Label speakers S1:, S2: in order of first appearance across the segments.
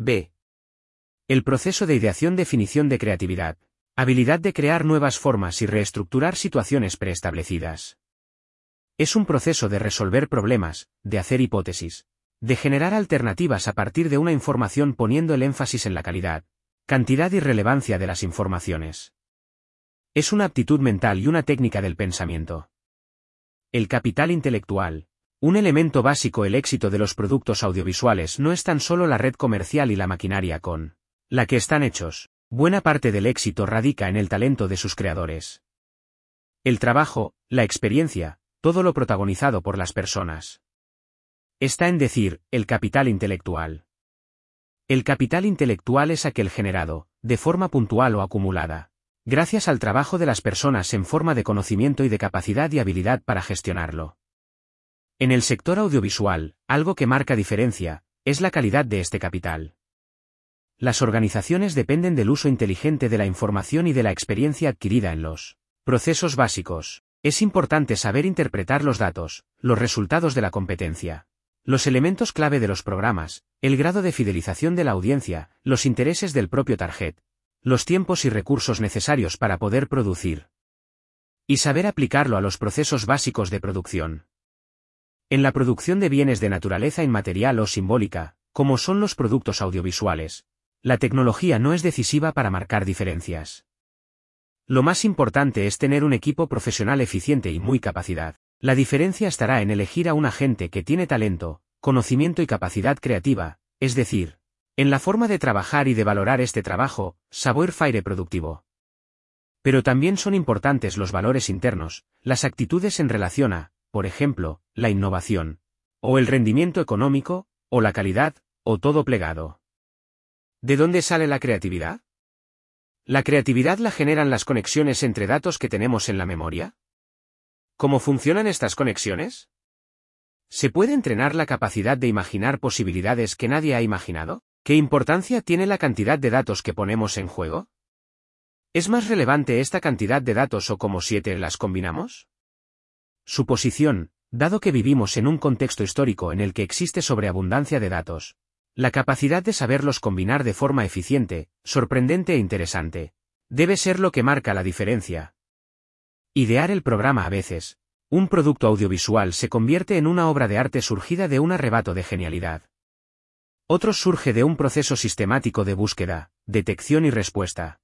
S1: B. El proceso de ideación-definición de creatividad. Habilidad de crear nuevas formas y reestructurar situaciones preestablecidas. Es un proceso de resolver problemas, de hacer hipótesis, de generar alternativas a partir de una información poniendo el énfasis en la calidad, cantidad y relevancia de las informaciones. Es una aptitud mental y una técnica del pensamiento. El capital intelectual. Un elemento básico el éxito de los productos audiovisuales no es tan solo la red comercial y la maquinaria con la que están hechos. Buena parte del éxito radica en el talento de sus creadores. El trabajo, la experiencia, todo lo protagonizado por las personas. Está en decir, el capital intelectual. El capital intelectual es aquel generado, de forma puntual o acumulada, gracias al trabajo de las personas en forma de conocimiento y de capacidad y habilidad para gestionarlo. En el sector audiovisual, algo que marca diferencia, es la calidad de este capital. Las organizaciones dependen del uso inteligente de la información y de la experiencia adquirida en los procesos básicos. Es importante saber interpretar los datos, los resultados de la competencia, los elementos clave de los programas, el grado de fidelización de la audiencia, los intereses del propio target, los tiempos y recursos necesarios para poder producir. Y saber aplicarlo a los procesos básicos de producción. En la producción de bienes de naturaleza inmaterial o simbólica, como son los productos audiovisuales, la tecnología no es decisiva para marcar diferencias. Lo más importante es tener un equipo profesional eficiente y muy capacidad. La diferencia estará en elegir a un agente que tiene talento, conocimiento y capacidad creativa, es decir, en la forma de trabajar y de valorar este trabajo, savoir-faire productivo. Pero también son importantes los valores internos, las actitudes en relación a, por ejemplo, la innovación, o el rendimiento económico, o la calidad, o todo plegado. ¿De dónde sale la creatividad? ¿La creatividad la generan las conexiones entre datos que tenemos en la memoria? ¿Cómo funcionan estas conexiones? ¿Se puede entrenar la capacidad de imaginar posibilidades que nadie ha imaginado? ¿Qué importancia tiene la cantidad de datos que ponemos en juego? ¿Es más relevante esta cantidad de datos o como siete las combinamos? Suposición, dado que vivimos en un contexto histórico en el que existe sobreabundancia de datos, la capacidad de saberlos combinar de forma eficiente, sorprendente e interesante. Debe ser lo que marca la diferencia. Idear el programa a veces. Un producto audiovisual se convierte en una obra de arte surgida de un arrebato de genialidad. Otros surge de un proceso sistemático de búsqueda, detección y respuesta.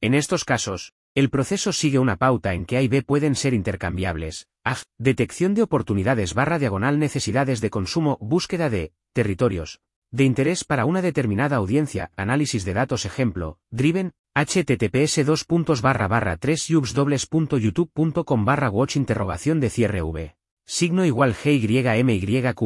S1: En estos casos, el proceso sigue una pauta en que A y B pueden ser intercambiables. A. Detección de oportunidades barra diagonal necesidades de consumo, búsqueda de territorios, de interés para una determinada audiencia, análisis de datos ejemplo, driven, https 2 barra barra 3 youtube.com barra watch interrogación de cierre v. Signo igual GYMYQKHM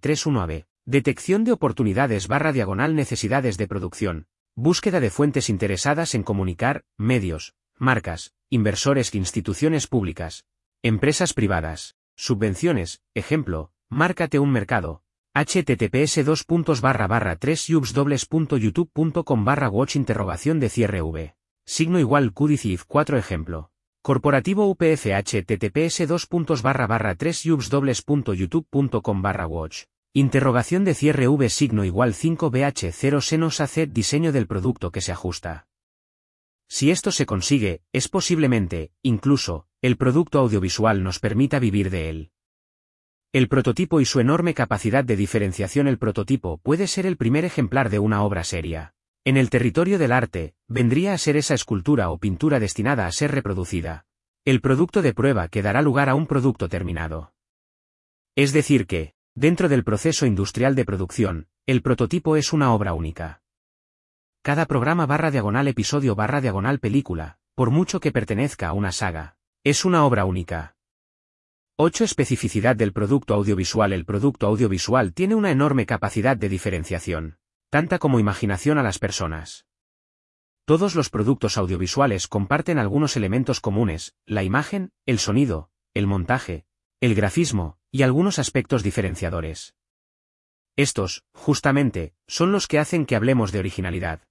S1: 31 AB. Detección de oportunidades barra diagonal necesidades de producción. Búsqueda de fuentes interesadas en comunicar, medios, marcas, inversores instituciones públicas, empresas privadas, subvenciones, ejemplo, márcate un mercado, https 2 barra barra 3 youtube.com barra watch interrogación de cierre v. Signo igual QDCIF 4 ejemplo. Corporativo UPF https 2 barra barra 3 youtube.com barra watch. Interrogación de cierre v signo igual 5 bh 0 senos AC diseño del producto que se ajusta. Si esto se consigue, es posiblemente, incluso, el producto audiovisual nos permita vivir de él. El prototipo y su enorme capacidad de diferenciación El prototipo puede ser el primer ejemplar de una obra seria. En el territorio del arte, vendría a ser esa escultura o pintura destinada a ser reproducida. El producto de prueba que dará lugar a un producto terminado. Es decir que, dentro del proceso industrial de producción, el prototipo es una obra única. Cada programa barra diagonal episodio barra diagonal película, por mucho que pertenezca a una saga, es una obra única. 8. Especificidad del producto audiovisual El producto audiovisual tiene una enorme capacidad de diferenciación, tanta como imaginación a las personas. Todos los productos audiovisuales comparten algunos elementos comunes, la imagen, el sonido, el montaje, el grafismo, y algunos aspectos diferenciadores. Estos, justamente, son los que hacen que hablemos de originalidad.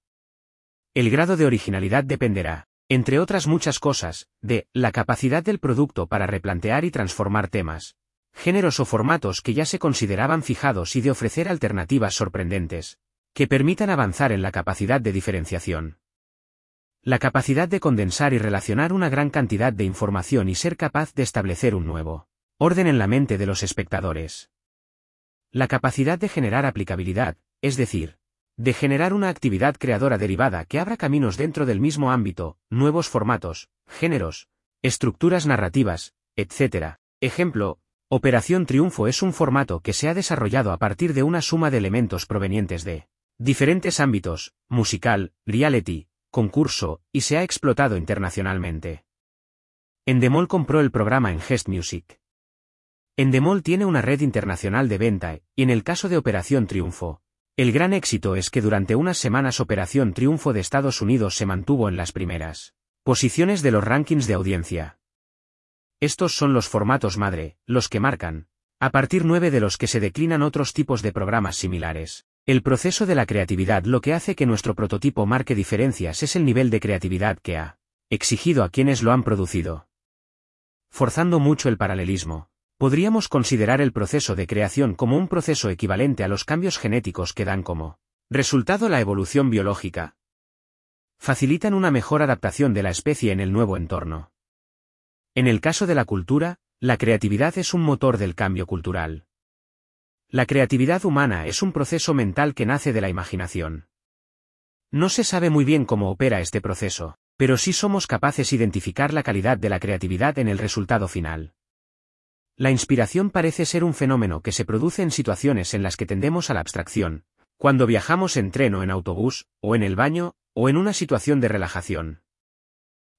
S1: El grado de originalidad dependerá, entre otras muchas cosas, de la capacidad del producto para replantear y transformar temas, géneros o formatos que ya se consideraban fijados y de ofrecer alternativas sorprendentes, que permitan avanzar en la capacidad de diferenciación. La capacidad de condensar y relacionar una gran cantidad de información y ser capaz de establecer un nuevo orden en la mente de los espectadores. La capacidad de generar aplicabilidad, es decir, de generar una actividad creadora derivada que abra caminos dentro del mismo ámbito, nuevos formatos, géneros, estructuras narrativas, etc. Ejemplo, Operación Triunfo es un formato que se ha desarrollado a partir de una suma de elementos provenientes de diferentes ámbitos, musical, reality, concurso, y se ha explotado internacionalmente. Endemol compró el programa en Gest Music. Endemol tiene una red internacional de venta, y en el caso de Operación Triunfo, el gran éxito es que durante unas semanas Operación Triunfo de Estados Unidos se mantuvo en las primeras posiciones de los rankings de audiencia. Estos son los formatos madre, los que marcan, a partir nueve de los que se declinan otros tipos de programas similares. El proceso de la creatividad lo que hace que nuestro prototipo marque diferencias es el nivel de creatividad que ha exigido a quienes lo han producido. Forzando mucho el paralelismo, podríamos considerar el proceso de creación como un proceso equivalente a los cambios genéticos que dan como resultado la evolución biológica. Facilitan una mejor adaptación de la especie en el nuevo entorno. En el caso de la cultura, la creatividad es un motor del cambio cultural. La creatividad humana es un proceso mental que nace de la imaginación. No se sabe muy bien cómo opera este proceso, pero sí somos capaces de identificar la calidad de la creatividad en el resultado final. La inspiración parece ser un fenómeno que se produce en situaciones en las que tendemos a la abstracción, cuando viajamos en tren o en autobús, o en el baño, o en una situación de relajación.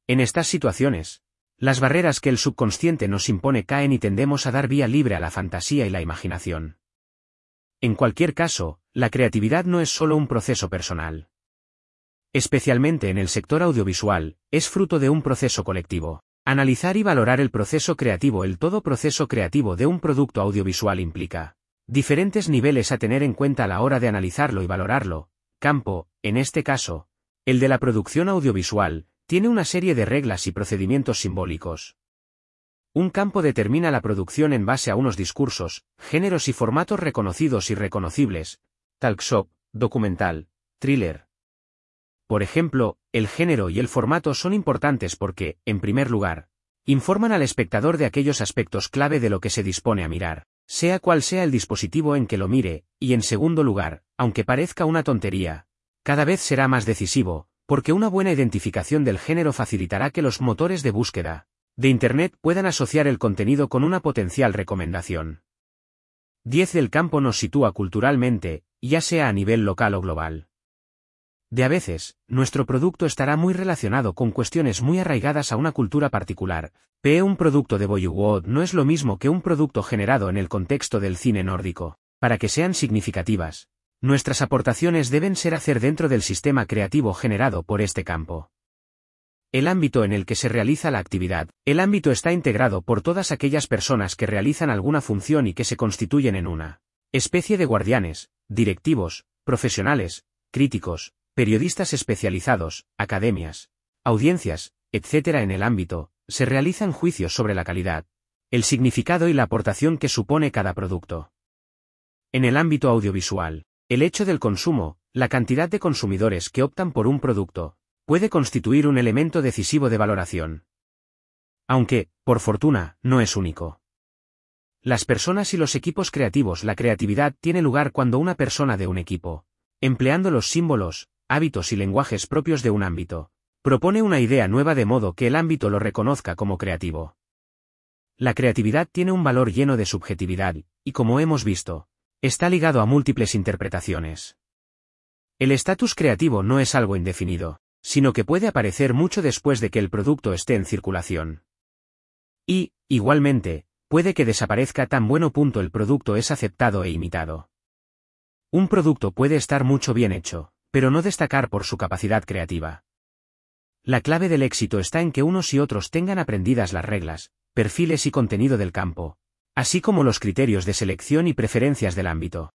S1: En estas situaciones, las barreras que el subconsciente nos impone caen y tendemos a dar vía libre a la fantasía y la imaginación. En cualquier caso, la creatividad no es solo un proceso personal. Especialmente en el sector audiovisual, es fruto de un proceso colectivo. Analizar y valorar el proceso creativo El todo proceso creativo de un producto audiovisual implica diferentes niveles a tener en cuenta a la hora de analizarlo y valorarlo. Campo, en este caso, el de la producción audiovisual, tiene una serie de reglas y procedimientos simbólicos. Un campo determina la producción en base a unos discursos, géneros y formatos reconocidos y reconocibles, talk shop, documental, thriller. Por ejemplo, el género y el formato son importantes porque, en primer lugar, informan al espectador de aquellos aspectos clave de lo que se dispone a mirar, sea cual sea el dispositivo en que lo mire, y en segundo lugar, aunque parezca una tontería, cada vez será más decisivo, porque una buena identificación del género facilitará que los motores de búsqueda, de Internet puedan asociar el contenido con una potencial recomendación. 10 del campo nos sitúa culturalmente, ya sea a nivel local o global. De a veces, nuestro producto estará muy relacionado con cuestiones muy arraigadas a una cultura particular. P. Un producto de Bollywood no es lo mismo que un producto generado en el contexto del cine nórdico. Para que sean significativas, nuestras aportaciones deben ser hacer dentro del sistema creativo generado por este campo. El ámbito en el que se realiza la actividad. El ámbito está integrado por todas aquellas personas que realizan alguna función y que se constituyen en una especie de guardianes, directivos, profesionales, críticos, periodistas especializados, academias, audiencias, etc. En el ámbito, se realizan juicios sobre la calidad, el significado y la aportación que supone cada producto. En el ámbito audiovisual, el hecho del consumo, la cantidad de consumidores que optan por un producto, puede constituir un elemento decisivo de valoración. Aunque, por fortuna, no es único. Las personas y los equipos creativos La creatividad tiene lugar cuando una persona de un equipo, empleando los símbolos, hábitos y lenguajes propios de un ámbito, propone una idea nueva de modo que el ámbito lo reconozca como creativo. La creatividad tiene un valor lleno de subjetividad, y como hemos visto, está ligado a múltiples interpretaciones. El estatus creativo no es algo indefinido sino que puede aparecer mucho después de que el producto esté en circulación. Y, igualmente, puede que desaparezca tan bueno punto el producto es aceptado e imitado. Un producto puede estar mucho bien hecho, pero no destacar por su capacidad creativa. La clave del éxito está en que unos y otros tengan aprendidas las reglas, perfiles y contenido del campo, así como los criterios de selección y preferencias del ámbito.